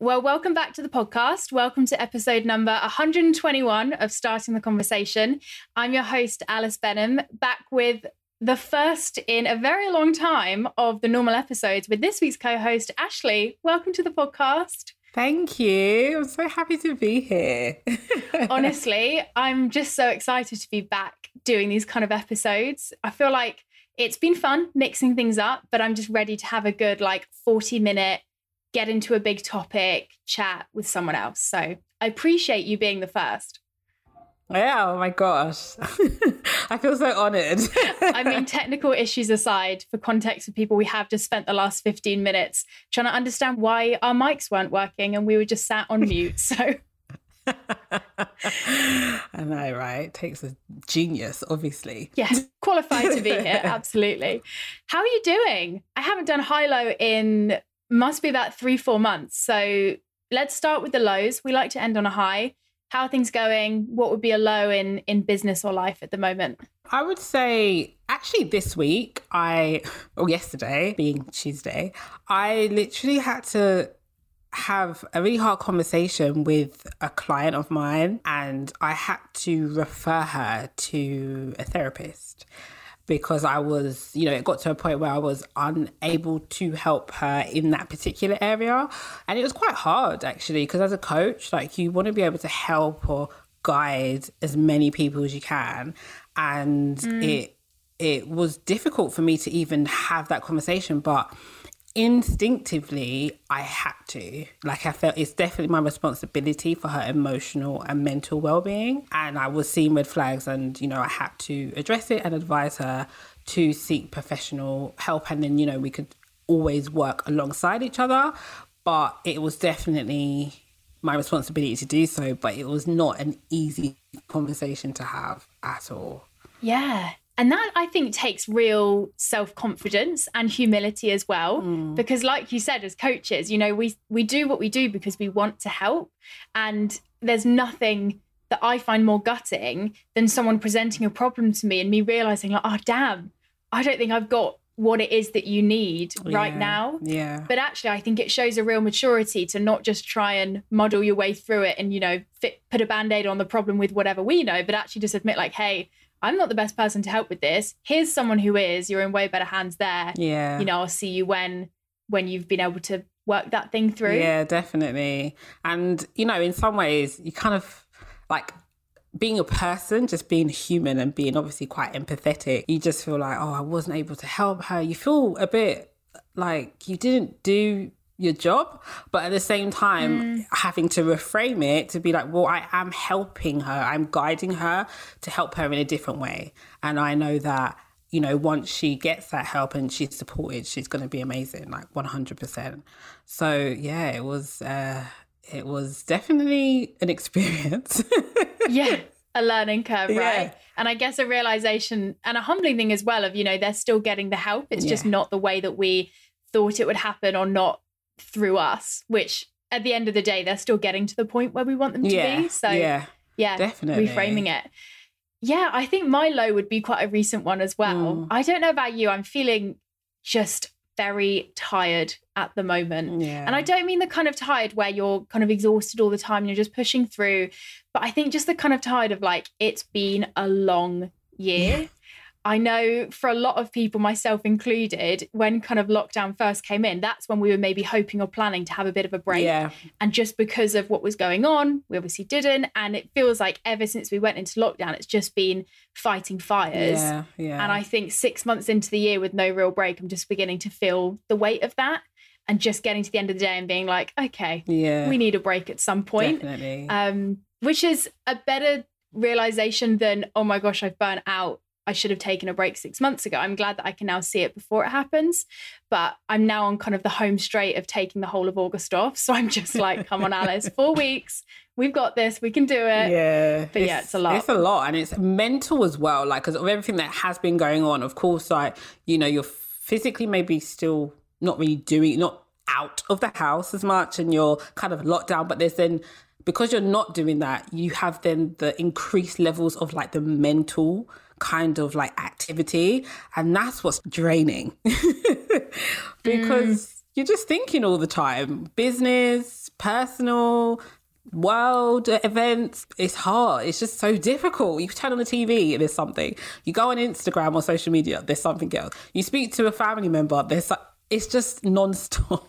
Well, welcome back to the podcast. Welcome to episode number 121 of Starting the Conversation. I'm your host, Alice Benham, back with the first in a very long time of the normal episodes with this week's co host, Ashley. Welcome to the podcast. Thank you. I'm so happy to be here. Honestly, I'm just so excited to be back doing these kind of episodes. I feel like it's been fun mixing things up, but I'm just ready to have a good, like, 40 minute get into a big topic chat with someone else. So I appreciate you being the first. Yeah, oh my gosh. I feel so honored. I mean, technical issues aside, for context for people, we have just spent the last 15 minutes trying to understand why our mics weren't working and we were just sat on mute. So I know, right? It takes a genius, obviously. Yes, qualified to be here. Absolutely. How are you doing? I haven't done high low in must be about three, four months. So let's start with the lows. We like to end on a high. How are things going? What would be a low in in business or life at the moment? I would say actually this week, I or yesterday, being Tuesday, I literally had to have a really hard conversation with a client of mine and I had to refer her to a therapist because I was, you know, it got to a point where I was unable to help her in that particular area. And it was quite hard actually, because as a coach, like you want to be able to help or guide as many people as you can. And mm. it it was difficult for me to even have that conversation, but instinctively I had to. Like I felt it's definitely my responsibility for her emotional and mental well-being and I was seeing red flags and you know I had to address it and advise her to seek professional help and then you know we could always work alongside each other but it was definitely my responsibility to do so but it was not an easy conversation to have at all. Yeah. And that I think takes real self confidence and humility as well. Mm. Because, like you said, as coaches, you know, we, we do what we do because we want to help. And there's nothing that I find more gutting than someone presenting a problem to me and me realizing, like, oh, damn, I don't think I've got what it is that you need yeah. right now. Yeah. But actually, I think it shows a real maturity to not just try and muddle your way through it and, you know, fit, put a band aid on the problem with whatever we know, but actually just admit, like, hey, I'm not the best person to help with this. Here's someone who is. You're in way better hands there. Yeah. You know, I'll see you when when you've been able to work that thing through. Yeah, definitely. And you know, in some ways, you kind of like being a person, just being human and being obviously quite empathetic, you just feel like, oh, I wasn't able to help her. You feel a bit like you didn't do your job, but at the same time, mm. having to reframe it to be like, well, I am helping her, I'm guiding her to help her in a different way. And I know that, you know, once she gets that help and she's supported, she's going to be amazing, like 100%. So, yeah, it was, uh, it was definitely an experience. yeah a learning curve, yeah. right? And I guess a realization and a humbling thing as well of, you know, they're still getting the help. It's yeah. just not the way that we thought it would happen or not through us, which at the end of the day, they're still getting to the point where we want them to yeah, be. So, yeah, yeah, definitely reframing it. Yeah, I think my low would be quite a recent one as well. Mm. I don't know about you. I'm feeling just very tired at the moment. Yeah. And I don't mean the kind of tired where you're kind of exhausted all the time, and you're just pushing through, but I think just the kind of tired of like, it's been a long year. Yeah. I know for a lot of people, myself included, when kind of lockdown first came in, that's when we were maybe hoping or planning to have a bit of a break. Yeah. And just because of what was going on, we obviously didn't. And it feels like ever since we went into lockdown, it's just been fighting fires. Yeah, yeah. And I think six months into the year with no real break, I'm just beginning to feel the weight of that and just getting to the end of the day and being like, okay, yeah, we need a break at some point. Definitely. Um, which is a better realization than, oh my gosh, I've burnt out I should have taken a break six months ago. I'm glad that I can now see it before it happens. But I'm now on kind of the home straight of taking the whole of August off. So I'm just like, come on, Alice, four weeks. We've got this. We can do it. Yeah. But yeah, it's a lot. It's a lot. And it's mental as well. Like, because of everything that has been going on, of course, like, you know, you're physically maybe still not really doing, not out of the house as much and you're kind of locked down. But there's then, because you're not doing that, you have then the increased levels of like the mental kind of like activity. And that's what's draining because mm. you're just thinking all the time business, personal, world events. It's hard. It's just so difficult. You turn on the TV, there's something. You go on Instagram or social media, there's something else. You speak to a family member, there's it's just non-stop.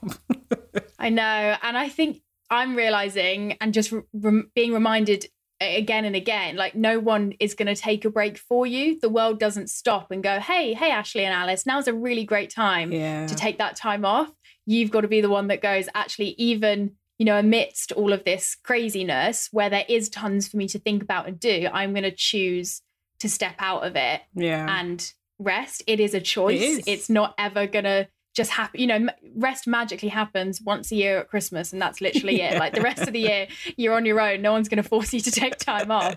I know, and I think I'm realizing and just re- being reminded again and again like no one is going to take a break for you. The world doesn't stop and go hey hey ashley and alice now's a really great time yeah. to take that time off. You've got to be the one that goes actually even you know amidst all of this craziness where there is tons for me to think about and do i'm going to choose to step out of it yeah. and rest. It is a choice. It is. it's not ever going to just happen. You know, rest magically happens once a year at Christmas, and that's literally yeah. it. Like the rest of the year, you're on your own. No one's going to force you to take time off.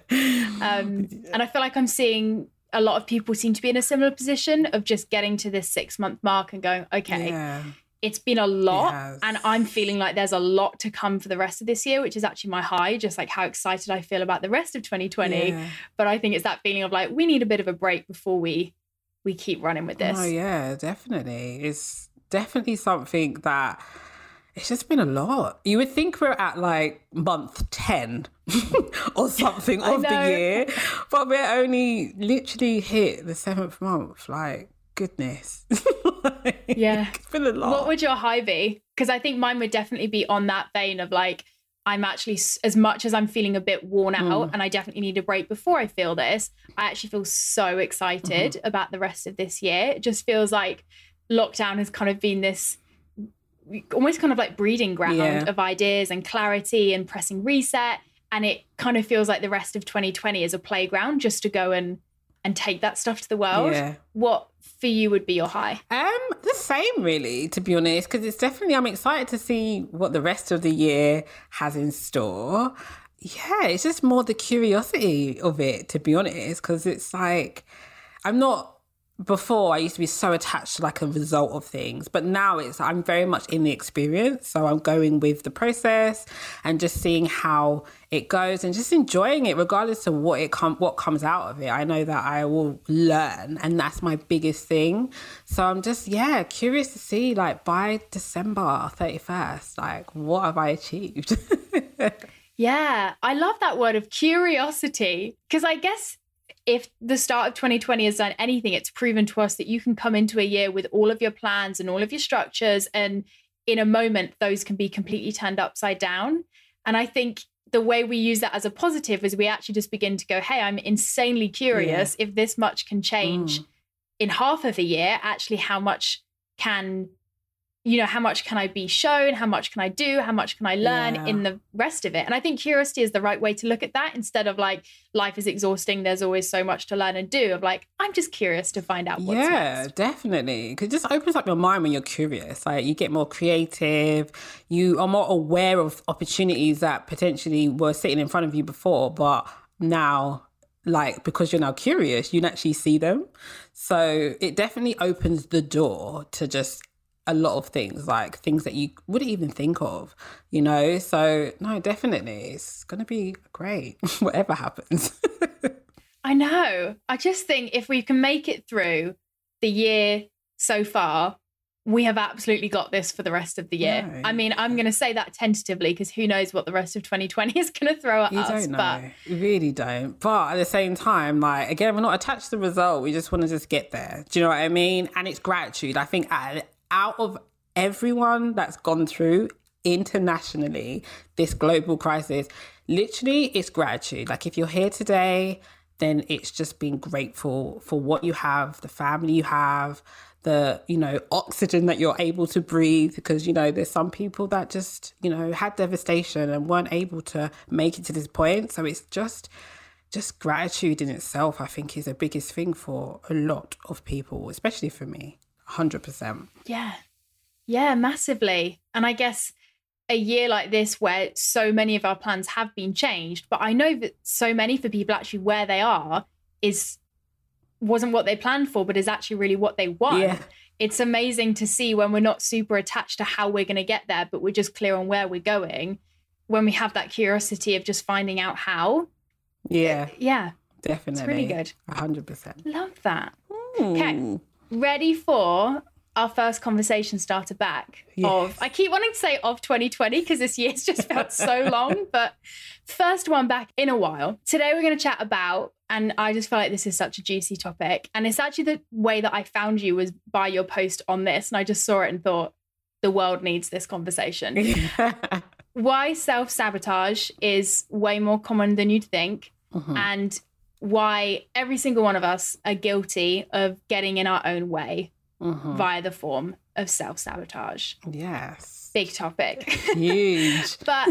Um, and I feel like I'm seeing a lot of people seem to be in a similar position of just getting to this six month mark and going, okay, yeah. it's been a lot, Yes. and I'm feeling like there's a lot to come for the rest of this year, which is actually my high. Just like how excited I feel about the rest of 2020. Yeah. But I think it's that feeling of like we need a bit of a break before we we keep running with this. Oh yeah, definitely. It's definitely something that it's just been a lot. You would think we're at like month 10 or something of the year, but we're only literally hit the seventh month. Like, goodness. Like, Yeah. It's been a lot. What would your high be? Because I think mine would definitely be on that vein of like, I'm actually, as much as I'm feeling a bit worn hmm. out and I definitely need a break before I feel this, I actually feel so excited mm-hmm. about the rest of this year. It just feels like lockdown has kind of been this almost kind of like breeding ground Yeah. of ideas and clarity and pressing reset. And it kind of feels like the rest of 2020 is a playground just to go and and take that stuff to the world. Yeah. What for you would be your high? Um, the same, really, to be honest, because it's definitely I'm excited to see what the rest of the year has in store. Yeah, it's just more the curiosity of it, to be honest, because it's like I'm not. Before I used to be so attached to like a result of things, but now it's I'm very much in the experience. So I'm going with the process and just seeing how it goes and just enjoying it, regardless of what it come what comes out of it. I know that I will learn, and that's my biggest thing. So I'm just yeah curious to see like by December thirty first, like what have I achieved? Yeah, I love that word of curiosity because I guess if the start of 2020 has done anything, it's proven to us that you can come into a year with all of your plans and all of your structures, and in a moment, those can be completely turned upside down. And I think the way we use that as a positive is we actually just begin to go, hey, I'm insanely curious if this much can change Mm. in half of a year, actually, how much can you know how much can i be shown how much can i do how much can i learn Yeah. in the rest of it and i think curiosity is the right way to look at that instead of like life is exhausting there's always so much to learn and do of like i'm just curious to find out what's yeah, next definitely. Because it just opens up your mind when you're curious. Like you get more creative, you are more aware of opportunities that potentially were sitting in front of you before, but now, like because you're now curious, you can actually see them. So it definitely opens the door to just a lot of things, like things that you wouldn't even think of, you know? So, no, definitely. It's going to be great, whatever happens. i know i just think if we can make it through the year so far we have absolutely got this for the rest of the year. No. I mean, I'm going to say that tentatively because who knows what the rest of 2020 is going to throw at You us. don't know. But You really don't. But at the same time, like again, we're not attached to the result. We just want to just get there. Do you know what I mean? And it's gratitude. I think out out of everyone that's gone through internationally this global crisis, literally it's gratitude. Like if you're here today, then it's just being grateful for what you have, the family you have, the you know oxygen that you're able to breathe because you know there's some people that just you know had devastation and weren't able to make it to this point so it's just just gratitude in itself i think is the biggest thing for a lot of people especially for me 100% Yeah. Yeah, massively. And I guess a year like this where so many of our plans have been changed, but I know that so many for people actually where they are is wasn't what they planned for, but is actually really what they want. Yeah. It's amazing to see when we're not super attached to how we're going to get there, but we're just clear on where we're going. When we have that curiosity of just finding out how. yeah Yeah, definitely really good. 100% love that. Okay. Ready for our first conversation starter back Yes. of I keep wanting to say of 2020 because this year's just felt so long, but first one back in a while. Today we're going to chat about and I just feel like this is such a juicy topic and it's actually the way that I found you was by your post on this and I just saw it and thought the world needs this conversation. why self-sabotage is way more common than you'd think Mhm. and why every single one of us are guilty of getting in our own way Mhm. via the form of self sabotage. Yes. Big topic. Huge. but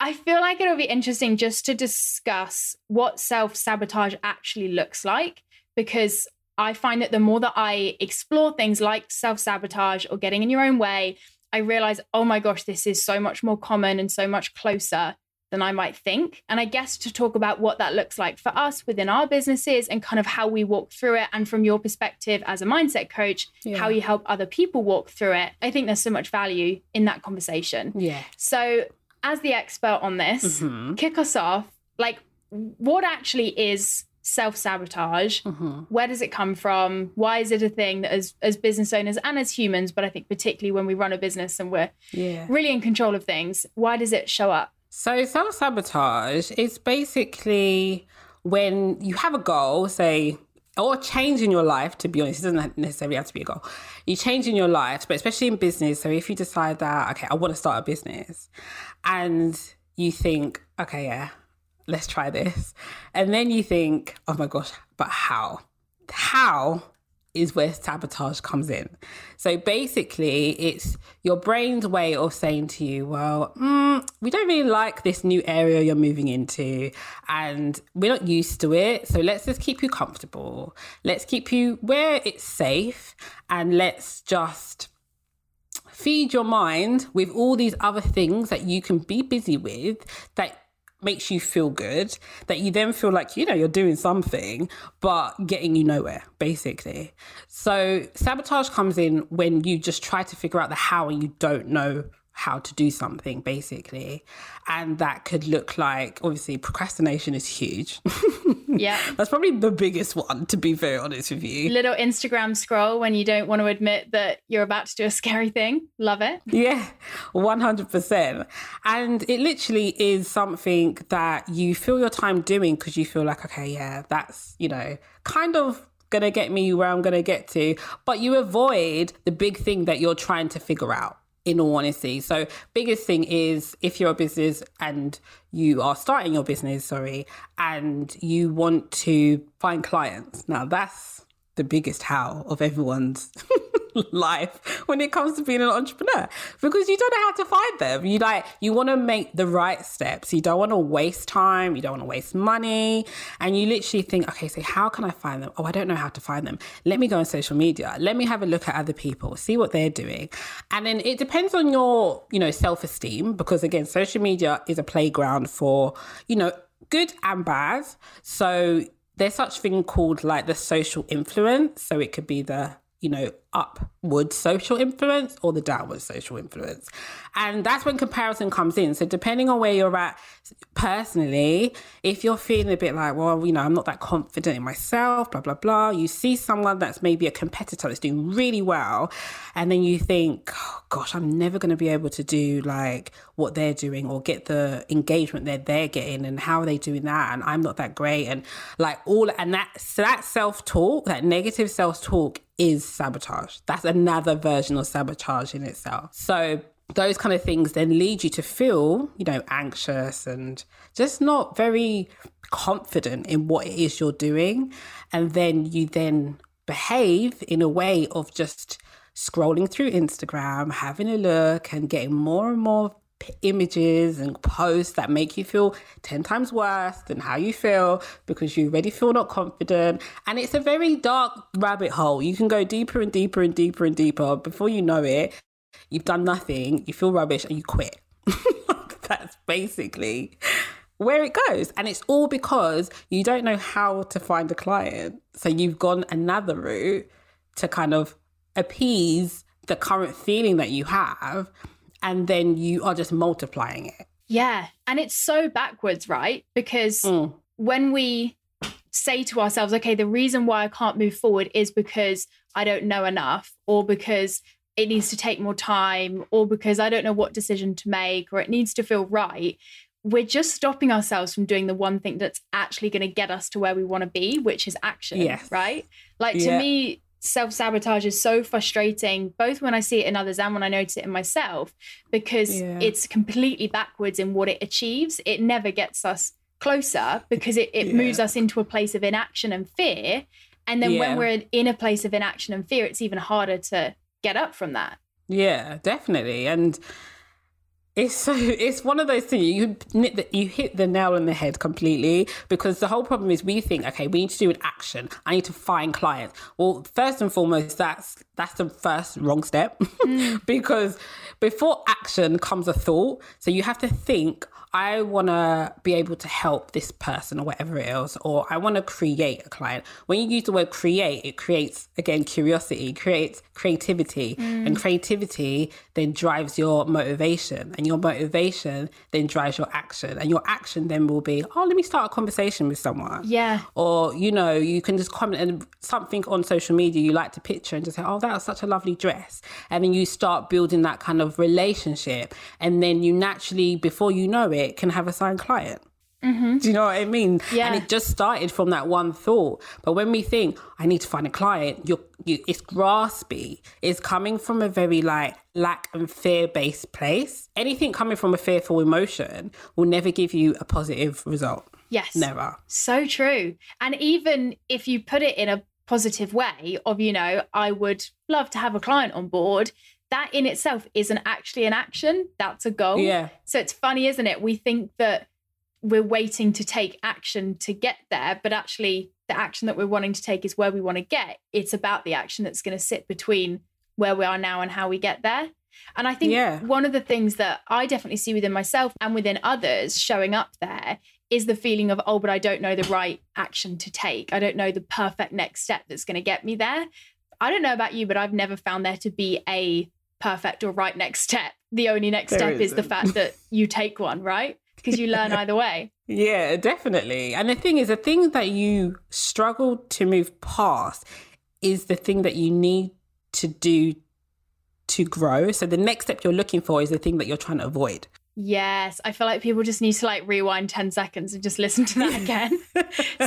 I feel like it'll be interesting just to discuss what self sabotage actually looks like because I find that the more that I explore things like self sabotage or getting in your own way, I realize, oh my gosh, this is so much more common and so much closer than I might think. And I guess to talk about what that looks like for us within our businesses and kind of how we walk through it. And from your perspective as a mindset coach, Yeah. how you help other people walk through it. I think there's so much value in that conversation. Yeah. So, as the expert on this, Mhm. kick us off. Like, what actually is self sabotage? Mhm. Where does it come from? Why is it a thing that, as as business owners and as humans, but I think particularly when we run a business and we're Yeah. really in control of things, why does it show up? So self sabotage is basically when you have a goal, say, or change in your life, to be honest, it doesn't necessarily have to be a goal. You change in your life, but especially in business. So if you decide that, okay, I want to start a business and you think, okay, yeah, let's try this. And then you think, oh my gosh, but how? How is where sabotage comes in. So basically, it's your brain's way of saying to you, well, mm, we don't really like this new area you're moving into, and we're not used to it. So let's just keep you comfortable. Let's keep you where it's safe, and let's just feed your mind with all these other things that you can be busy with that makes you feel good that you then feel like you know you're doing something but getting you nowhere basically. So sabotage comes in when you just try to figure out the how and you don't know how to do something basically and that could look like obviously procrastination is huge Yeah. that's probably the biggest one to be very honest with you Little Instagram scroll when you don't want to admit that you're about to do a scary thing. Love it. Yeah, 100%. And it literally is something that you fill your time doing because you feel like, okay, yeah, that's, you know, kind of going to get me where I'm going to get to. But you avoid the big thing that you're trying to figure out. In all honesty. So, biggest thing is if you're a business and you are starting your business, sorry, and you want to find clients. Now, that's the biggest how of everyone's life when it comes to being an entrepreneur because you don't know how to find them. You like you want to make the right steps. You don't want to waste time. You don't want to waste money, and you literally think, okay, so how can I find them? Oh, I don't know how to find them. Let me go on social media. Let me have a look at other people, see what they're doing, and then it depends on your you know self esteem because again, social media is a playground for you know good and bad. So there's such thing called like the social influence. So it could be the you know upward social influence or the downward social influence, and that's when comparison comes in. So depending on where you're at personally, if you're feeling a bit like, well, you know, I'm not that confident in myself, blah blah blah, you see someone that's maybe a competitor that's doing really well, and then you think, oh, gosh, I'm never going to be able to do like what they're doing or get the engagement that they're getting, and how are they doing that, and I'm not that great, and like all and that so that self talk, that negative self talk is sabotage. That's another version of sabotage in itself. So those kind of things then lead you to feel, you know, anxious and just not very confident in what it is you're doing. And then you then behave in a way of just scrolling through Instagram, having a look and getting more and more images and posts that make you feel 10 times worse than how you feel because you already feel not confident. And it's a very dark rabbit hole. You can go deeper and deeper and deeper and deeper. Before you know it, you've done nothing, you feel rubbish, and you quit. That's basically where it goes. And it's all because you don't know how to find a client. So you've gone another route to kind of appease the current feeling that you have. And then you are just multiplying it. Yeah. And it's so backwards, right? Because Mm. when we say to ourselves, okay, the reason why I can't move forward is because I don't know enough, or because it needs to take more time, or because I don't know what decision to make, or it needs to feel right. We're just stopping ourselves from doing the one thing that's actually going to get us to where we want to be, which is action. Yes. Right. Like to Yeah. me, self sabotage is so frustrating, both when I see it in others and when I notice it in myself, because Yeah. it's completely backwards in what it achieves. It never gets us closer because it, it Yeah. moves us into a place of inaction and fear. And then Yeah. when we're in a place of inaction and fear, it's even harder to get up from that. Yeah, definitely. And it's so it's one of those things you hit the, you hit the nail on the head completely because the whole problem is we think okay we need to do an action I need to find clients well first and foremost that's that's the first wrong step mm. because before action comes a thought so you have to think I want to be able to help this person or whatever else, or I want to create a client. When you use the word create, it creates, again, curiosity, creates creativity. And mm. creativity then drives your motivation. And your motivation then drives your action. And your action then will be, oh, let me start a conversation with someone. Yeah. Or, you know, you can just comment and something on social media you like to picture and just say, oh, that was such a lovely dress. And then you start building that kind of relationship. And then you naturally, before you know it, can have a signed client. Mm-hmm. Do you know what I mean? Yeah. And it just started from that one thought. But when we think, I need to find a client, you're, you, it's graspy. It's coming from a very like lack and fear based place. Anything coming from a fearful emotion will never give you a positive result. Yes. Never. So true. And even if you put it in a positive way of, you know, I would love to have a client on board, that in itself isn't actually an action. That's a goal. Yeah. So it's funny, isn't it? We think that we're waiting to take action to get there, but actually the action that we're wanting to take is where we want to get. It's about the action that's going to sit between where we are now and how we get there. And I think Yeah. one of the things that I definitely see within myself and within others showing up there is the feeling of, oh, but I don't know the right action to take. I don't know the perfect next step that's going to get me there. I don't know about you, but I've never found there to be a perfect or right next step. The only next There step is the isn't. fact that you take one, right? Because you learn either way. Yeah, definitely. And the thing is, the thing that you struggle to move past is the thing that you need to do to grow. So the next step you're looking for is the thing that you're trying to avoid. Yes, I feel like people just need to like rewind 10 seconds and just listen to that again.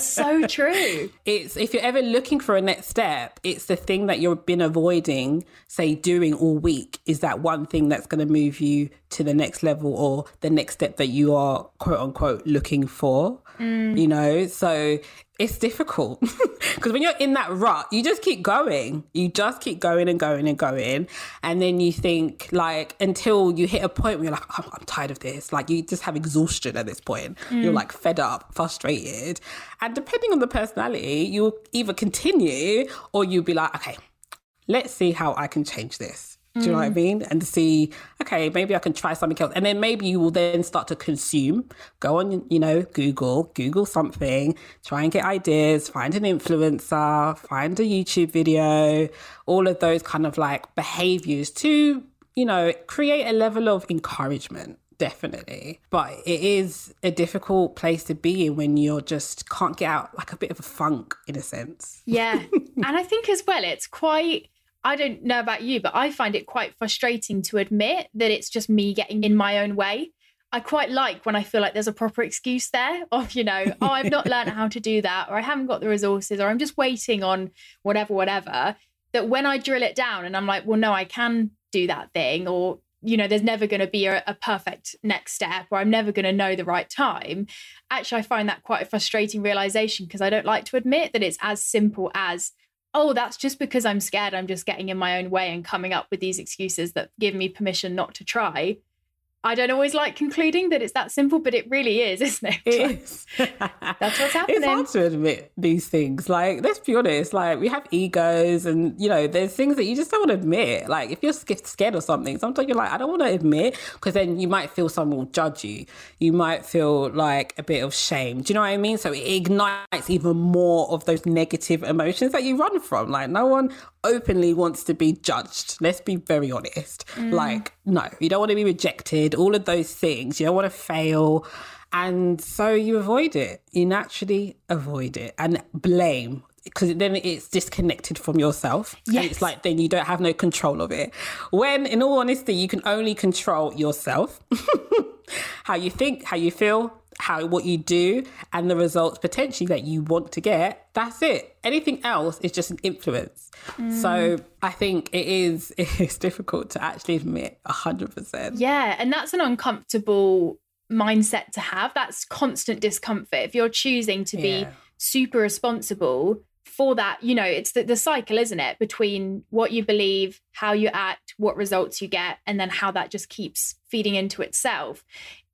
so true. It's if you're ever looking for a next step, it's the thing that you've been avoiding, say doing all week, is that one thing that's going to move you to the next level or the next step that you are quote unquote looking for. Mm. You know, so it's difficult because when you're in that rut, you just keep going. You just keep going and going and going, and then you think like until you hit a point where you're like, oh, I'm tired of this. Like you just have exhaustion at this point. You're mm. like fed up, frustrated, and depending on the personality, you'll either continue or you'll be like, okay, let's see how I can change this. Do you know what I mm. mean? And to see, okay, maybe I can try something else. And then maybe you will then start to consume, go on, you know, Google, Google something, try and get ideas, find an influencer, find a YouTube video, all of those kind of like behaviors to, you know, create a level of encouragement. Definitely. But it is a difficult place to be in when you're just can't get out like a bit of a funk in a sense. Yeah. and I think as well, it's quite, I don't know about you, but I find it quite frustrating to admit that it's just me getting in my own way. I quite like when I feel like there's a proper excuse there of, you know, oh, I've not learned how to do that, or I haven't got the resources, or I'm just waiting on whatever, whatever. That when I drill it down and I'm like, well, no, I can do that thing, or, you know, there's never going to be a, a perfect next step, or I'm never going to know the right time. Actually, I find that quite a frustrating realization because I don't like to admit that it's as simple as, oh, that's just because I'm scared. I'm just getting in my own way and coming up with these excuses that give me permission not to try. I don't always like concluding that it's that simple, but it really is, isn't it? It is. That's what's happening. It's hard to admit these things. Like, let's be honest. Like, we have egos, and you know, there's things that you just don't want to admit. Like, if you're scared of something, sometimes you're like, I don't want to admit, because then you might feel someone will judge you. You might feel like a bit of shame. Do you know what I mean? So it ignites even more of those negative emotions that you run from. Like, no one openly wants to be judged. Let's be very honest. Mm. Like, no, you don't want to be rejected, all of those things. You don't want to fail. And so you avoid it. You naturally avoid it and blame because then it's disconnected from yourself. Yes. And it's like then you don't have no control of it. When, in all honesty, you can only control yourself, how you think, how you feel, how what you do, and the results potentially that you want to get. That's it. Anything else is just an influence. Mm. So I think it is it is difficult to actually admit hundred percent. Yeah, and that's an uncomfortable mindset to have. That's constant discomfort. If you're choosing to be yeah. super responsible for that, you know, it's the, the cycle, isn't it? Between what you believe, how you act, what results you get, and then how that just keeps feeding into itself.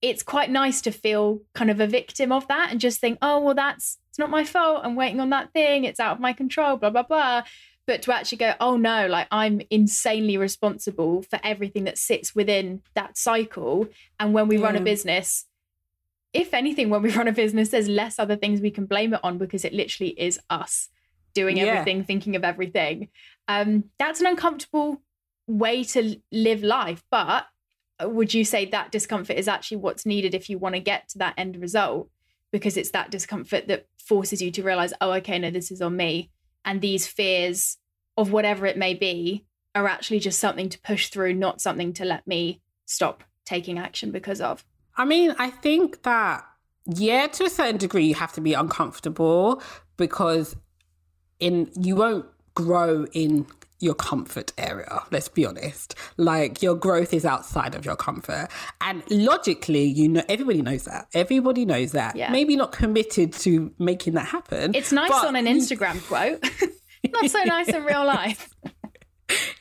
It's quite nice to feel kind of a victim of that and just think, oh, well, that's it's not my fault. I'm waiting on that thing. It's out of my control, blah, blah, blah. But to actually go, oh no, like I'm insanely responsible for everything that sits within that cycle. And when we yeah. run a business, if anything, when we run a business, there's less other things we can blame it on because it literally is us doing yeah. everything, thinking of everything. Um, that's an uncomfortable way to live life. But Uh, would you say that discomfort is actually what's needed if you want to get to that end result? Because it's that discomfort that forces you to realize, oh, okay, no, this is on me. And these fears of whatever it may be are actually just something to push through, not something to let me stop taking action because of. I mean, I think that, yeah, to a certain degree, you have to be uncomfortable because in you won't grow in your comfort area. Let's be honest. Like your growth is outside of your comfort. And logically, you know, everybody knows that. Everybody knows that. Yeah. Maybe not committed to making that happen. It's nice on an Instagram quote. not so nice in real life.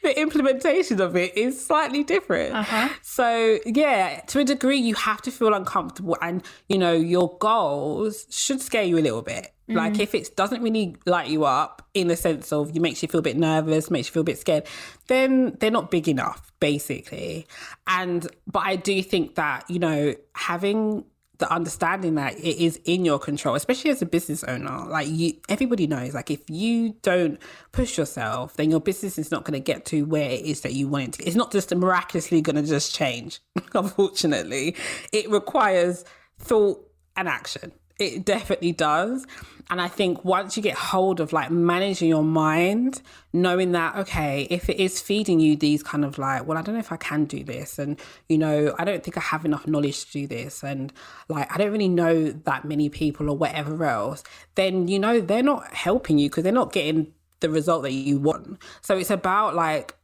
the implementation of it is slightly different. Uh-huh. So, yeah, to a degree, you have to feel uncomfortable, and you know, your goals should scare you a little bit. Mm. Like, if it doesn't really light you up in the sense of you makes you feel a bit nervous, makes you feel a bit scared, then they're not big enough, basically. And, but I do think that, you know, having the understanding that it is in your control, especially as a business owner. Like you, everybody knows, like if you don't push yourself, then your business is not going to get to where it is that you want it to. It's not just miraculously going to just change. Unfortunately, it requires thought and action. It definitely does. And I think once you get hold of like managing your mind, knowing that, okay, if it is feeding you these kind of like, well, I don't know if I can do this. And, you know, I don't think I have enough knowledge to do this. And like, I don't really know that many people or whatever else, then, you know, they're not helping you because they're not getting the result that you want. So it's about like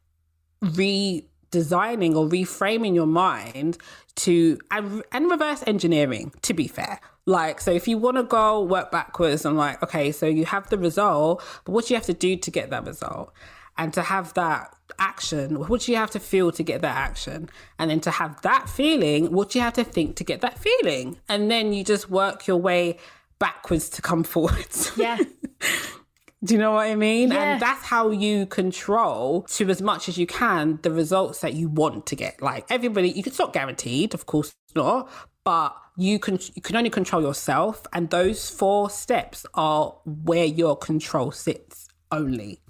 redesigning or reframing your mind to and, and reverse engineering to be fair like, so if you want to go work backwards i'm like, okay, so you have the result, but what do you have to do to get that result? And to have that action, what do you have to feel to get that action? And then to have that feeling, what do you have to think to get that feeling? And then you just work your way backwards to come forwards. Yeah. Do you know what I mean? And that's how you control to as much as you can the results that you want to get. Like everybody, you it's not guaranteed, of course not, but you can you can only control yourself and those four steps are where your control sits only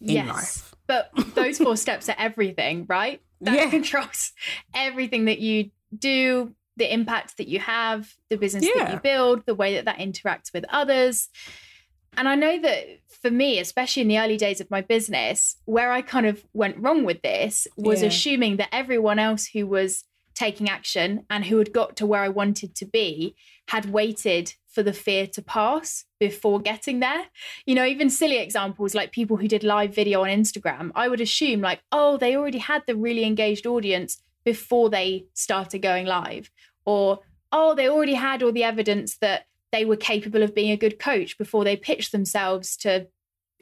in yes, life but those four steps are everything right that yeah. controls everything that you do the impact that you have the business yeah. that you build the way that that interacts with others and I know that for me, especially in the early days of my business, where I kind of went wrong with this was yeah. assuming that everyone else who was taking action and who had got to where I wanted to be had waited for the fear to pass before getting there. You know, even silly examples like people who did live video on Instagram, I would assume, like, oh, they already had the really engaged audience before they started going live. Or, oh, they already had all the evidence that they were capable of being a good coach before they pitched themselves to,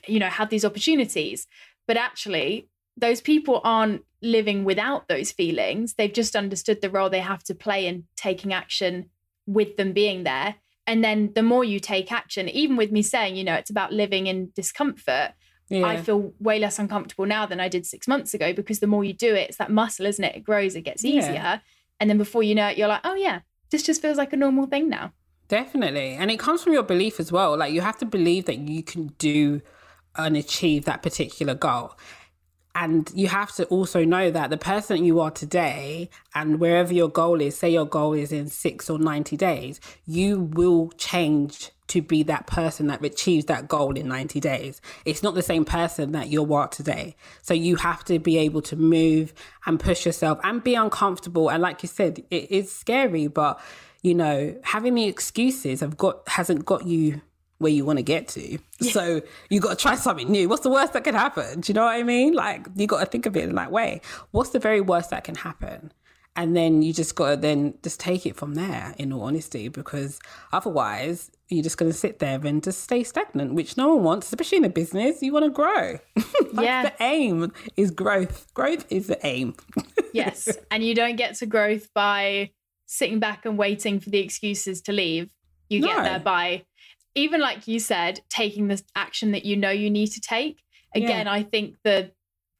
you know, have these opportunities. But actually, those people aren't living without those feelings. They've just understood the role they have to play in taking action with them being there. And then the more you take action, even with me saying, you know, it's about living in discomfort, yeah. I feel way less uncomfortable now than I did six months ago because the more you do it, it's that muscle, isn't it? It grows, it gets easier. Yeah. And then before you know it, you're like, oh, yeah, this just feels like a normal thing now. Definitely. And it comes from your belief as well. Like you have to believe that you can do and achieve that particular goal And you have to also know that the person you are today and wherever your goal is, say your goal is in six or 90 days, you will change to be that person that achieves that goal in 90 days. It's not the same person that you are today. So you have to be able to move and push yourself and be uncomfortable. And like you said, it is scary, but you know, having the excuses have got hasn't got you where you want to get to. Yeah. So you got to try something new. What's the worst that can happen? Do you know what I mean? Like you got to think of it in that way. What's the very worst that can happen? And then you just got to then just take it from there, in all honesty, because otherwise you're just going to sit there and just stay stagnant, which no one wants, especially in a business. You want to grow. yeah. The aim is growth. Growth is the aim. yes. And you don't get to growth by sitting back and waiting for the excuses to leave. You no. get there by even like you said, taking the action that you know you need to take. Again, yeah. I think the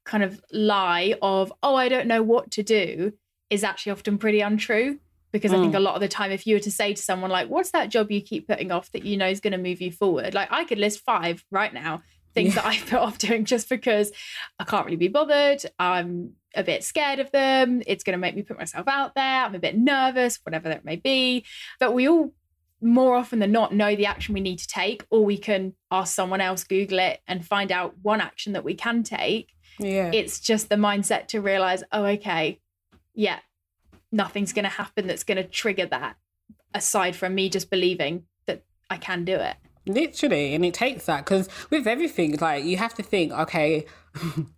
kind of lie of, oh, I don't know what to do is actually often pretty untrue. Because mm. I think mm. a lot of the time, if you were to say to someone, like, what's that job you keep putting off that you know is going to move you forward? Like, I could list five right now things yeah. that I put off doing just because I can't really be bothered. I'm a bit scared of them. It's going to make me put myself out there. I'm a bit nervous, whatever that may be. But we all more often than not know the action we need to take, or we can ask someone else, Google it, and find out one action that we can take. Yeah. It's just the mindset to realize, oh, okay, yeah, nothing's going to happen that's going to trigger that aside from me just believing that I can do it. Literally, and it takes that because with everything, like you have to think, okay,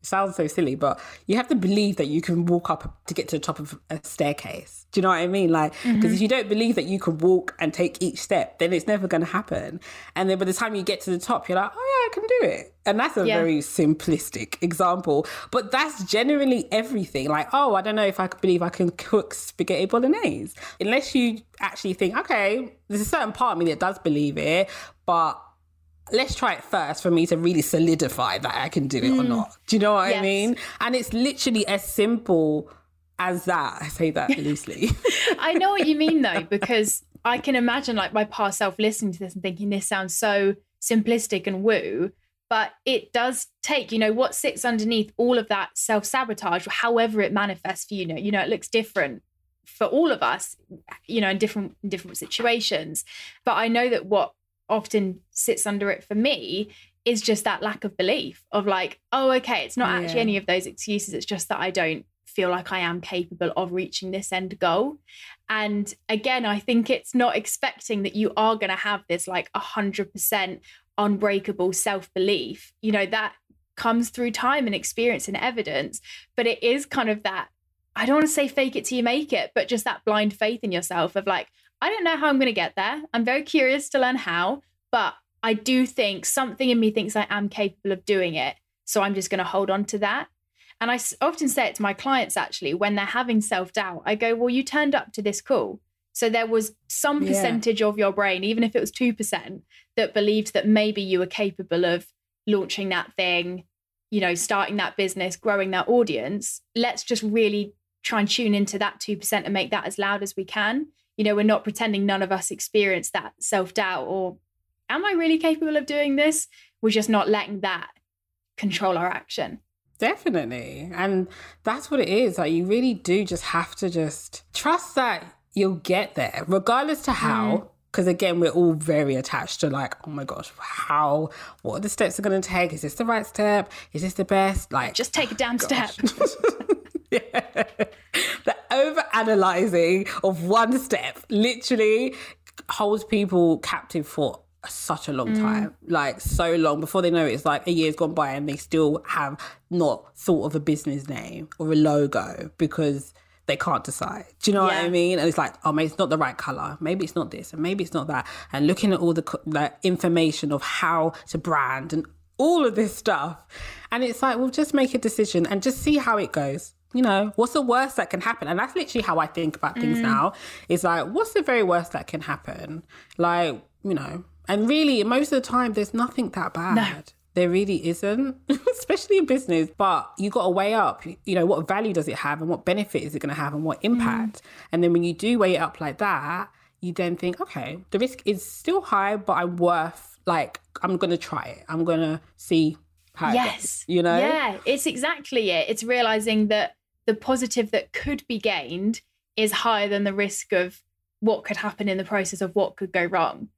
sounds so silly, but you have to believe that you can walk up to get to the top of a staircase. Do you know what I mean? Like, because mm-hmm. if you don't believe that you can walk and take each step, then it's never going to happen. And then by the time you get to the top, you're like, oh yeah, I can do it. And that's a yeah. very simplistic example, but that's generally everything. Like, oh, I don't know if I could believe I can cook spaghetti bolognese. Unless you actually think, okay, there's a certain part of me that does believe it, but let's try it first for me to really solidify that I can do it mm. or not. Do you know what yes. I mean? And it's literally as simple as that. I say that loosely. I know what you mean though, because I can imagine like my past self listening to this and thinking this sounds so simplistic and woo. But it does take, you know, what sits underneath all of that self sabotage, however it manifests for you. Know, you know, it looks different for all of us, you know, in different in different situations. But I know that what often sits under it for me is just that lack of belief of like, oh, okay, it's not actually any of those excuses. It's just that I don't feel like I am capable of reaching this end goal. And again, I think it's not expecting that you are going to have this like 100% unbreakable self belief. You know, that comes through time and experience and evidence, but it is kind of that. I don't want to say fake it till you make it, but just that blind faith in yourself of like, I don't know how I'm going to get there. I'm very curious to learn how, but I do think something in me thinks I am capable of doing it. So I'm just going to hold on to that. And I often say it to my clients actually when they're having self doubt. I go, Well, you turned up to this call. So there was some percentage yeah. of your brain, even if it was 2%, that believed that maybe you were capable of launching that thing, you know, starting that business, growing that audience. Let's just really try and tune into that 2% and make that as loud as we can you know, we're not pretending none of us experience that self doubt or, am I really capable of doing this? We're just not letting that control our action. Definitely. And that's what it is. Like, you really do just have to just trust that you'll get there, regardless to how. Because mm. again, we're all very attached to like, oh my gosh, how? What are the steps are going to take? Is this the right step? Is this the best? Like, just take a damn step. yeah. Analyzing of one step literally holds people captive for such a long mm. time like so long before they know it, it's like a year's gone by and they still have not thought of a business name or a logo because they can't decide. Do you know yeah. what I mean? And it's like, oh, maybe it's not the right color. Maybe it's not this, and maybe it's not that. And looking at all the, the information of how to brand and all of this stuff, and it's like, we'll just make a decision and just see how it goes you know, what's the worst that can happen? And that's literally how I think about things mm. now. Is like, what's the very worst that can happen? Like, you know, and really, most of the time, there's nothing that bad. No. There really isn't, especially in business. But you got to weigh up, you know, what value does it have and what benefit is it going to have and what impact. Mm. And then when you do weigh it up like that, you then think, okay, the risk is still high, but I'm worth, like, I'm going to try it. I'm going to see how yes. goes, you know? Yeah, it's exactly it. It's realizing that the positive that could be gained is higher than the risk of what could happen in the process of what could go wrong.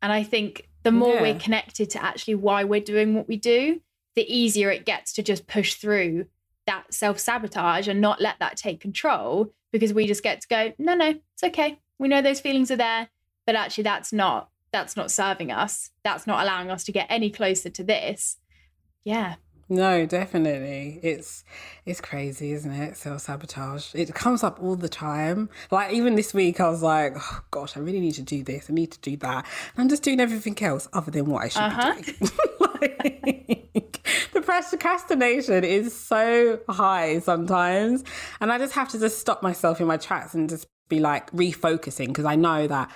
And I think the more Yeah. we're connected to actually why we're doing what we do, the easier it gets to just push through that self sabotage and not let that take control because we just get to go, no, no, it's okay. We know those feelings are there, but actually that's not that's not serving us. That's not allowing us to get any closer to this. Yeah. No, definitely. It's it's crazy, isn't it? Self sabotage. It comes up all the time. Like even this week, I was like, oh, "Gosh, I really need to do this. I need to do that." And I'm just doing everything else other than what I should Uh-huh. be doing. like, the procrastination is so high sometimes, and I just have to just stop myself in my tracks and just be like refocusing because I know that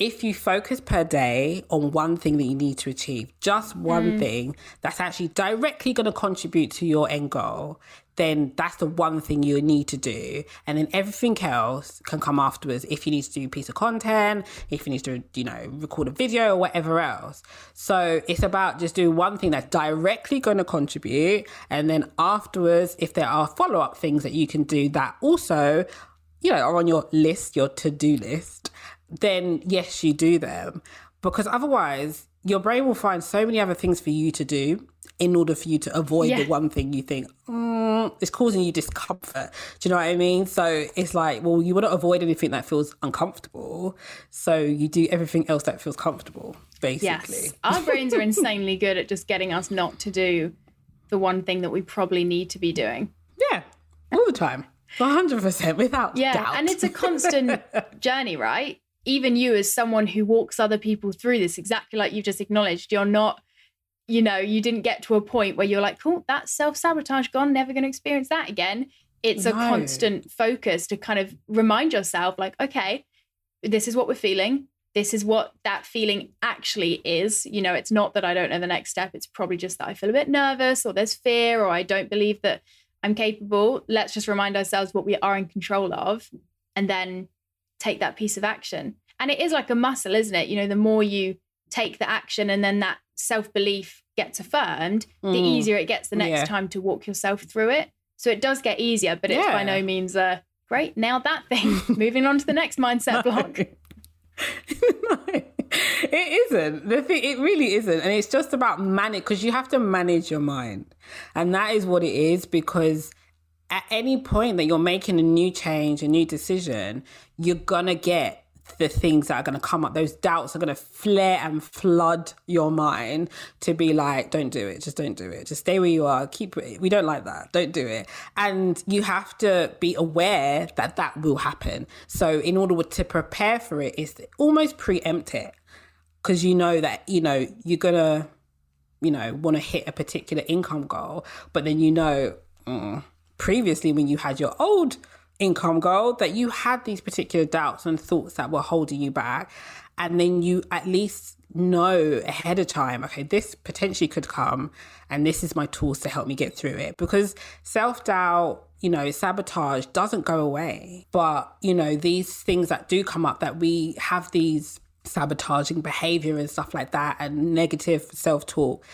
if you focus per day on one thing that you need to achieve, just one mm. thing that's actually directly going to contribute to your end goal, then that's the one thing you need to do. And then everything else can come afterwards if you need to do a piece of content, if you need to, you know, record a video or whatever else. So it's about just doing one thing that's directly going to contribute. And then afterwards, if there are follow up things that you can do that also, you know, are on your list, your to do list, then yes, you do them. Because otherwise, your brain will find so many other things for you to do in order for you to avoid Yeah. the one thing you think mm, is causing you discomfort. Do you know what I mean? So it's like, well, you want to avoid anything that feels uncomfortable. So you do everything else that feels comfortable, basically. Yes. Our brains are insanely good at just getting us not to do the one thing that we probably need to be doing. Yeah, all the time. 100% without Yeah. doubt. And it's a constant journey, right? Even you, as someone who walks other people through this, exactly like you've just acknowledged, you're not, you know, you didn't get to a point where you're like, oh, cool, that's self sabotage gone, never going to experience that again. It's a No. constant focus to kind of remind yourself, like, okay, this is what we're feeling. This is what that feeling actually is. You know, it's not that I don't know the next step. It's probably just that I feel a bit nervous or there's fear or I don't believe that I'm capable. Let's just remind ourselves what we are in control of and then take that piece of action. And it is like a muscle, isn't it? You know, the more you take the action and then that self belief gets affirmed, the Mm. easier it gets the next Yeah. time to walk yourself through it. So it does get easier, but it's by no means a great, nailed that thing. Moving on to the next mindset block. no, it isn't. The thing, it really isn't, and it's just about manage because you have to manage your mind, and that is what it is. Because at any point that you're making a new change, a new decision, you're gonna get the things that are going to come up. Those doubts are going to flare and flood your mind to be like don't do it. Just don't do it. Just stay where you are. Keep it. We don't like that. Don't do it. And you have to be aware that that will happen. So in order to prepare for it is almost preempt it. Because you know that you know you're gonna you know want to hit a particular income goal but then you know mm, previously when you had your old income goal that you had these particular doubts and thoughts that were holding you back and then you at least know ahead of time okay this potentially could come and this is my tools to help me get through it. Because self-doubt you know sabotage doesn't go away. But you know these things that do come up that we have these sabotaging behavior and stuff like that and negative self-talk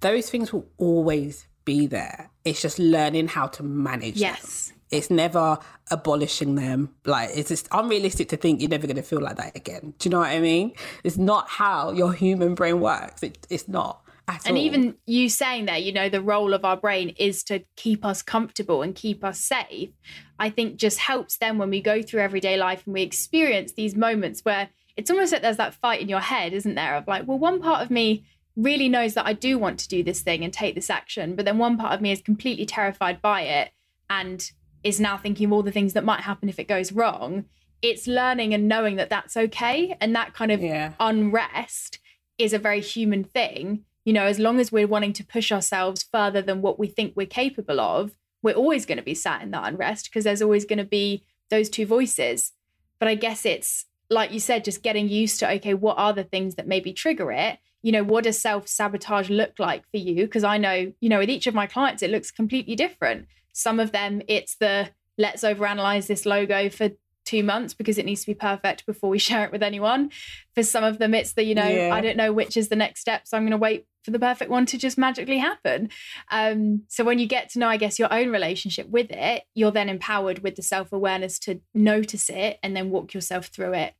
those things will always be there it's just learning how to manage them Yes. it's never abolishing them. Like it's just unrealistic to think you're never going to feel like that again. Do you know what I mean? It's not how your human brain works. It, it's not at And all. even you saying that, you know, the role of our brain is to keep us comfortable and keep us safe, I think just helps them when we go through everyday life and we experience these moments where it's almost like there's that fight in your head, isn't there? Of like, well, one part of me really knows that I do want to do this thing and take this action, but then one part of me is completely terrified by it and is now thinking of all the things that might happen if it goes wrong. It's learning and knowing that that's okay. And that kind of Yeah. unrest is a very human thing. You know, as long as we're wanting to push ourselves further than what we think we're capable of, we're always going to be sat in that unrest because there's always going to be those two voices. But I guess it's like you said, just getting used to okay, what are the things that maybe trigger it? You know, what does self sabotage look like for you? Because I know, you know, with each of my clients, it looks completely different. Some of them, it's the let's overanalyze this logo for two months because it needs to be perfect before we share it with anyone. For some of them, it's the, you know, Yeah. I don't know which is the next step. So I'm going to wait for the perfect one to just magically happen. Um, so when you get to know, I guess, your own relationship with it, you're then empowered with the self awareness to notice it and then walk yourself through it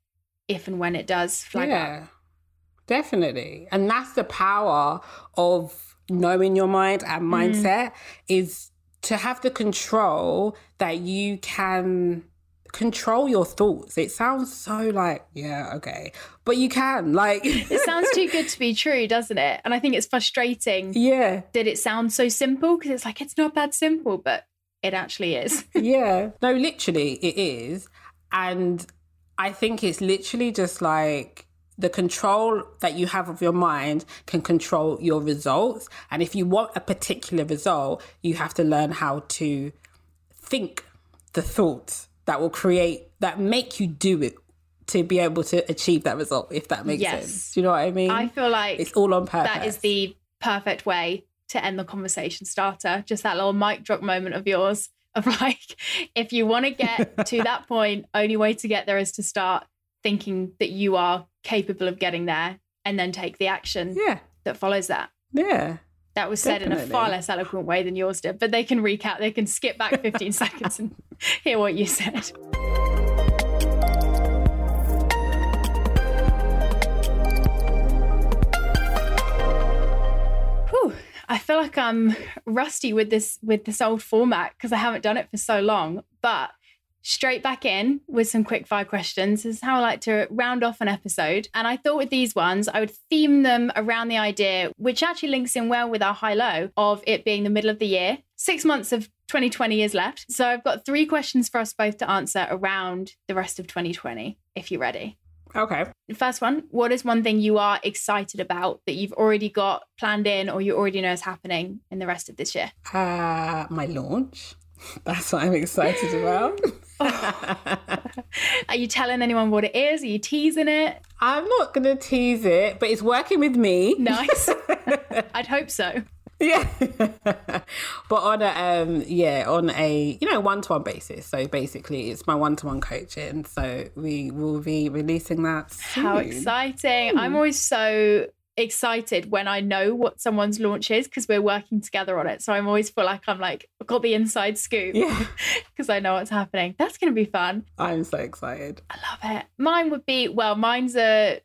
if and when it does flag yeah, up. Definitely. And that's the power of knowing your mind and mm. mindset mm. is to have the control that you can control your thoughts. It sounds so like, yeah, okay. But you can. Like It sounds too good to be true, doesn't it? And I think it's frustrating. Yeah. Did it sound so simple? Because it's like it's not that simple, but it actually is. yeah. No, literally it is. And I think it's literally just like the control that you have of your mind can control your results. And if you want a particular result, you have to learn how to think the thoughts that will create that make you do it to be able to achieve that result if that makes yes. sense do you know what i mean i feel like it's all on purpose that is the perfect way to end the conversation starter just that little mic drop moment of yours of like if you want to get to that point only way to get there is to start thinking that you are capable of getting there and then take the action yeah. that follows that yeah that was said Definitely. in a far less eloquent way than yours did, but they can recap, they can skip back 15 seconds and hear what you said. Whew, I feel like I'm rusty with this with this old format because I haven't done it for so long, but straight back in with some quick fire questions. This is how I like to round off an episode. And I thought with these ones, I would theme them around the idea, which actually links in well with our high low of it being the middle of the year. Six months of 2020 is left. So I've got three questions for us both to answer around the rest of 2020, if you're ready. Okay. First one What is one thing you are excited about that you've already got planned in or you already know is happening in the rest of this year? Uh, my launch. That's what I'm excited about. Are you telling anyone what it is? Are you teasing it? I'm not going to tease it, but it's working with me. Nice. I'd hope so. Yeah. but on a um yeah, on a you know, one to one basis. So basically it's my one to one coaching. So we will be releasing that. Soon. How exciting. Mm. I'm always so excited when I know what someone's launch is because we're working together on it. So I'm always feel like I'm like I've got the inside scoop. Yeah. Because I know what's happening. That's gonna be fun. I'm so excited. I love it. Mine would be well, mine's a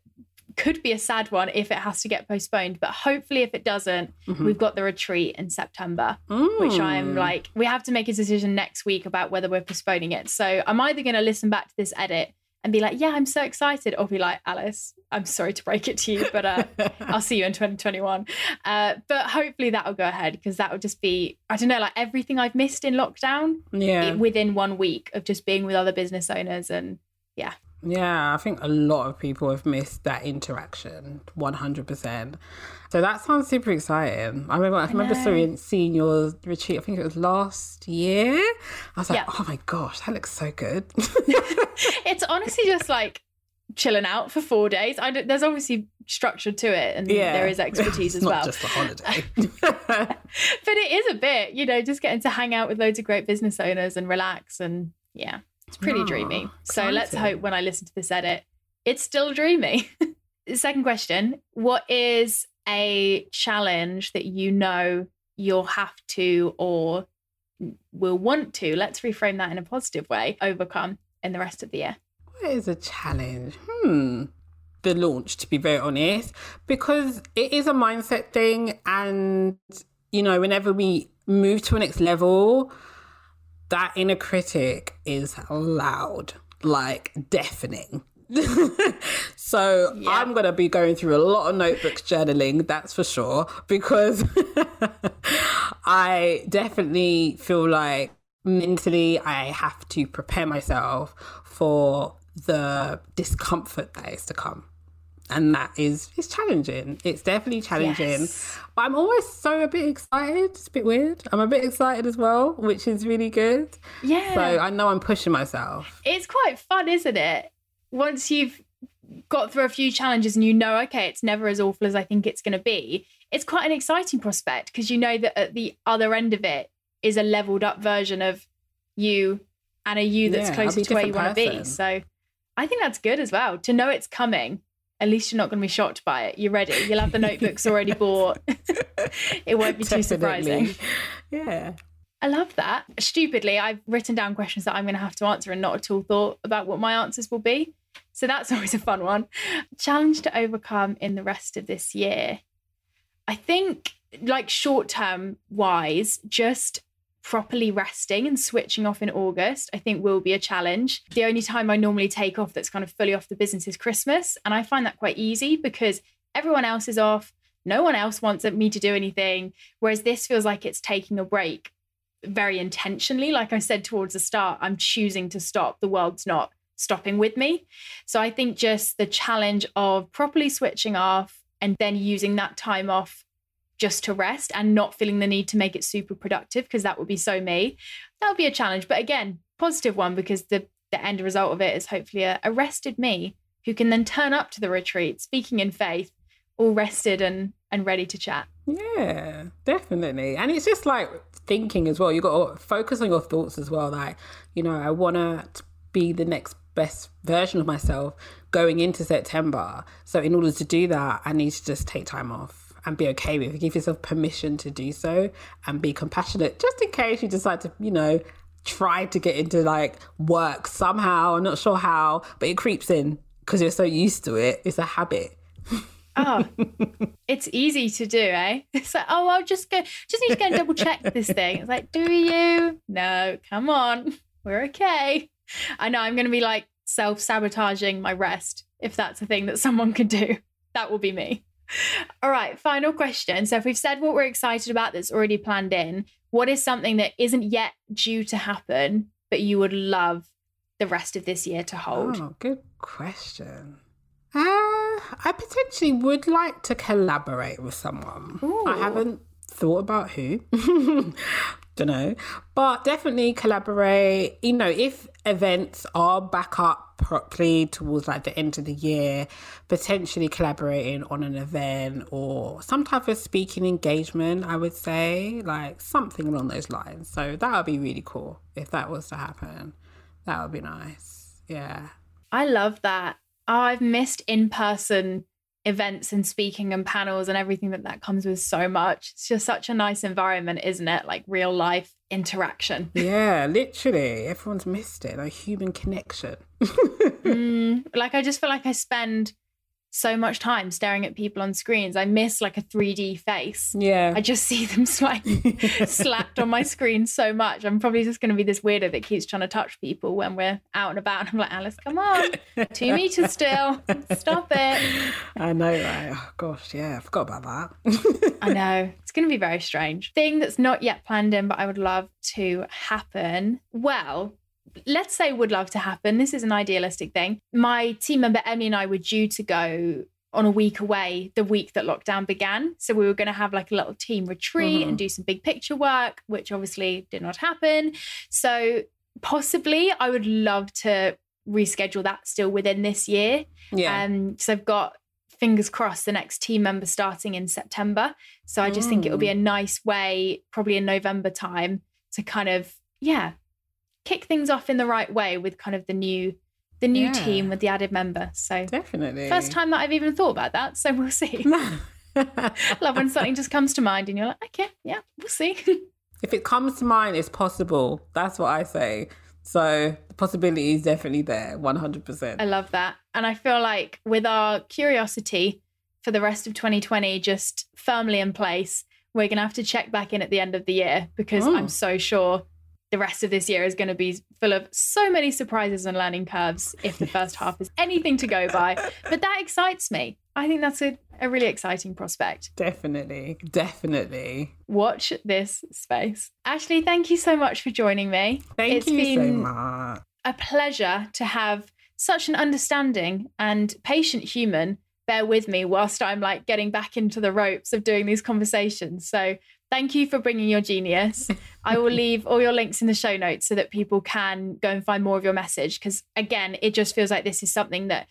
could be a sad one if it has to get postponed, but hopefully if it doesn't, mm-hmm. we've got the retreat in September, mm. which I'm like, we have to make a decision next week about whether we're postponing it. So I'm either going to listen back to this edit and be like, yeah, I'm so excited, or be like, Alice, I'm sorry to break it to you, but uh, I'll see you in 2021. Uh, but hopefully that'll go ahead because that would just be, I don't know, like everything I've missed in lockdown yeah. within one week of just being with other business owners. And yeah. Yeah, I think a lot of people have missed that interaction 100%. So that sounds super exciting. I remember, I, I remember seeing, seeing your retreat. I think it was last year. I was like, yeah. oh my gosh, that looks so good. it's honestly just like chilling out for four days. I there's obviously structure to it, and yeah. there is expertise as well. Just a holiday, but it is a bit, you know, just getting to hang out with loads of great business owners and relax, and yeah, it's pretty oh, dreamy. Exciting. So let's hope when I listen to this edit, it's still dreamy. Second question: What is a challenge that you know you'll have to or will want to, let's reframe that in a positive way, overcome in the rest of the year? What is a challenge? Hmm. The launch, to be very honest, because it is a mindset thing. And, you know, whenever we move to a next level, that inner critic is loud, like deafening. so yep. I'm going to be going through a lot of notebooks journaling, that's for sure, because I definitely feel like mentally I have to prepare myself for the discomfort that is to come. And that is it's challenging. It's definitely challenging. Yes. But I'm always so a bit excited. It's a bit weird. I'm a bit excited as well, which is really good. Yeah. So I know I'm pushing myself. It's quite fun, isn't it? once you've got through a few challenges and you know, okay, it's never as awful as I think it's going to be, it's quite an exciting prospect because you know that at the other end of it is a leveled up version of you and a you that's yeah, closer to where you want to be. So I think that's good as well to know it's coming at least you're not going to be shocked by it. You're ready. You'll have the notebooks already bought. it won't be too surprising. Yeah. I love that. Stupidly, I've written down questions that I'm going to have to answer and not at all thought about what my answers will be. So that's always a fun one. Challenge to overcome in the rest of this year. I think, like short term wise, just properly resting and switching off in August, I think will be a challenge. The only time I normally take off that's kind of fully off the business is Christmas. And I find that quite easy because everyone else is off. No one else wants me to do anything. Whereas this feels like it's taking a break very intentionally. Like I said towards the start, I'm choosing to stop. The world's not stopping with me. So I think just the challenge of properly switching off and then using that time off just to rest and not feeling the need to make it super productive because that would be so me. That would be a challenge. But again, positive one because the the end result of it is hopefully a, a rested me who can then turn up to the retreat speaking in faith, all rested and and ready to chat. Yeah, definitely. And it's just like thinking as well. You got to focus on your thoughts as well. Like, you know, I want to be the next best version of myself going into September. So in order to do that, I need to just take time off and be okay with. Give yourself permission to do so and be compassionate, just in case you decide to, you know, try to get into like work somehow. I'm not sure how, but it creeps in because you're so used to it. It's a habit. oh, it's easy to do, eh? It's like, oh, I'll just go, just need to go and double check this thing. It's like, do you? No, come on, we're okay. I know I'm going to be like self sabotaging my rest if that's a thing that someone could do. That will be me. All right, final question. So, if we've said what we're excited about that's already planned in, what is something that isn't yet due to happen, but you would love the rest of this year to hold? Oh, good question. Uh, I potentially would like to collaborate with someone. Ooh. I haven't thought about who. Don't know. But definitely collaborate. You know, if events are back up properly towards like the end of the year, potentially collaborating on an event or some type of speaking engagement, I would say, like something along those lines. So that would be really cool if that was to happen. That would be nice. Yeah. I love that. Oh, I've missed in person events and speaking and panels and everything that that comes with so much. It's just such a nice environment, isn't it? Like real life interaction. Yeah, literally. Everyone's missed it. Like human connection. mm, like I just feel like I spend so much time staring at people on screens. I miss like a 3D face. Yeah. I just see them like slapped on my screen so much. I'm probably just going to be this weirdo that keeps trying to touch people when we're out and about. And I'm like, Alice, come on, two meters still. Stop it. I know, right? Oh, gosh, yeah, I forgot about that. I know. It's going to be very strange. Thing that's not yet planned in, but I would love to happen. Well, let's say would love to happen. This is an idealistic thing. My team member Emily and I were due to go on a week away the week that lockdown began. So we were going to have like a little team retreat mm-hmm. and do some big picture work, which obviously did not happen. So possibly I would love to reschedule that still within this year. Yeah. Um, so I've got fingers crossed the next team member starting in September. So I just mm. think it will be a nice way, probably in November time, to kind of, yeah, kick things off in the right way with kind of the new the new yeah. team with the added member. So definitely first time that I've even thought about that. So we'll see. Love when something just comes to mind and you're like, okay, yeah, we'll see. if it comes to mind, it's possible. That's what I say. So the possibility is definitely there, 100%. I love that. And I feel like with our curiosity for the rest of 2020 just firmly in place, we're going to have to check back in at the end of the year because oh. I'm hmm. so sure the rest of this year is going to be full of so many surprises and learning curves if the first half is anything to go by. But that excites me. I think that's a, a really exciting prospect. Definitely. Definitely. Watch this space. Ashley, thank you so much for joining me. Thank it's you been so much. A pleasure to have such an understanding and patient human bear with me whilst I'm like getting back into the ropes of doing these conversations. So Thank you for bringing your genius. I will leave all your links in the show notes so that people can go and find more of your message. Because again, it just feels like this is something that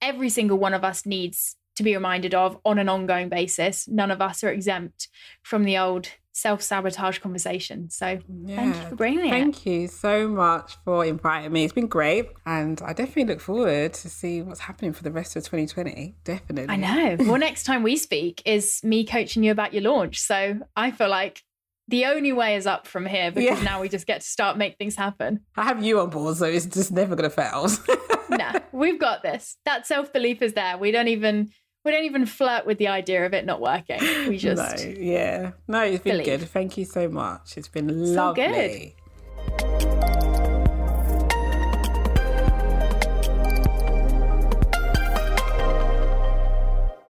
every single one of us needs to be reminded of on an ongoing basis. None of us are exempt from the old self sabotage conversation. So yeah. thank you for bringing it. Thank you so much for inviting me. It's been great. And I definitely look forward to see what's happening for the rest of 2020. Definitely. I know. well, next time we speak is me coaching you about your launch. So I feel like the only way is up from here because yeah. now we just get to start make things happen. I have you on board, so it's just never going to fail. nah, we've got this. That self belief is there. We don't even we don't even flirt with the idea of it not working. We just no, yeah, no, it's been believe. good. Thank you so much. It's been lovely.